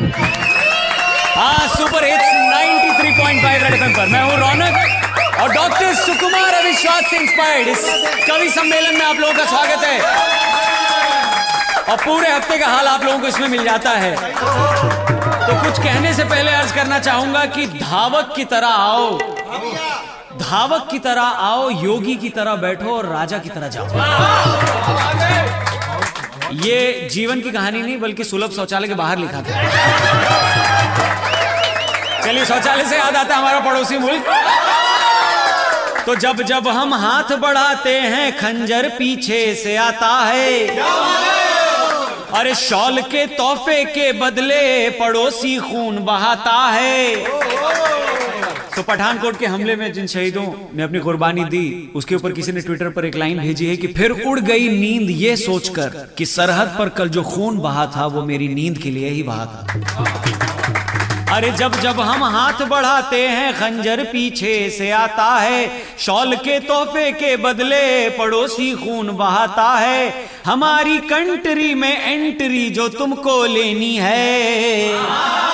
हाँ super hits 93.5 red FM पर। मैं हूँ रौनक और डॉक्टर सुकुमार अविश्वास से इंस्पायर्ड इस कवि सम्मेलन में आप लोगों का स्वागत है। और पूरे हफ़्ते का हाल आप लोगों को इसमें मिल जाता है। तो कुछ कहने से पहले अर्ज़ करना चाहूँगा कि धावक की तरह आओ। धावक की तरह आओ, योगी की तरह बैठो और राजा की तरह जाओ। ये जीवन की कहानी नहीं, बल्कि सुलभ शौचालय के बाहर लिखा था। चलिए, शौचालय से याद आता हमारा पड़ोसी मुल्क। तो जब जब हम हाथ बढ़ाते हैं, खंजर पीछे से आता है। अरे शॉल के तोहफे के बदले पड़ोसी खून बहाता है। तो पठानकोट के हमले में जिन शहीदों ने अपनी कुर्बानी दी, उसके ऊपर किसी ने ट्विटर पर एक लाइन भेजी है कि फिर उड़ गई नींद ये सोचकर कि सरहद पर कल जो खून बहा था, वो मेरी नींद के लिए ही बहा था। अरे जब जब हम हाथ बढ़ाते हैं, खंजर पीछे से आता है, शॉल के तोहफे के बदले पड़ोसी खून बहाता है, हमारी कंट्री में एंट्री जो तुमको लेनी है।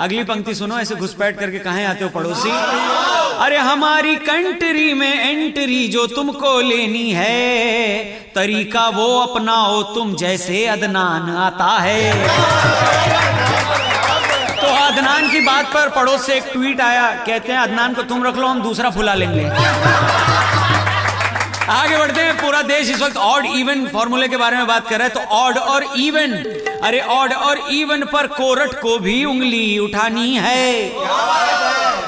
अगली पंक्ति सुनो, ऐसे घुसपैठ करके कहा आते हो पड़ोसी? अरे हमारी कंट्री में एंट्री जो तुमको लेनी है, तरीका वो अपनाओ, तुम जैसे अदनान आता है। तो अदनान की बात पर पड़ोस से एक ट्वीट आया, कहते हैं, अदनान को तुम रख लो, हम दूसरा फुला लेंगे। आगे बढ़ते हैं, पूरा देश इस वक्त ऑड इवन फॉर्मूले के बारे में बात कर रहा है तो ऑड और इवन अरे ऑड और इवन पर कोरट को भी उंगली उठानी है।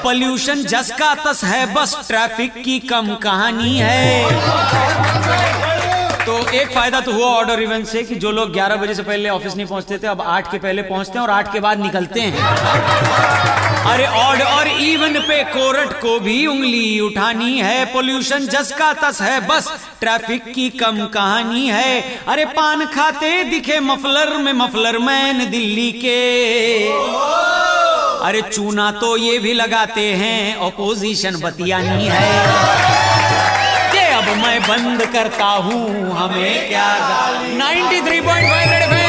पॉल्यूशन जस का तस है, बस ट्रैफ़िक की कम कहानी है। तो एक फ़ायदा तो हुआ ऑर्डर इवेंट से कि जो लोग 11 बजे से पहले ऑफ़िस नहीं पहुँचते थे, अब 8 के पहले पहुँचते हैं और 8 के बाद निकलते हैं। अरे ऑर्डर और इवन पे कोरट को भी उंगली उठानी है। पोल्यूशन जस का तस है, बस ट्रैफ़िक की कम कहानी है। अरे पान खाते दिखे मफलर में मफलर मैन दिल्ली के। अरे चूना तो ये भी लगाते हैं ओपोजिशन बतियानी है। अब मैं बंद करता हूँ हमें क्या 93.5 रेड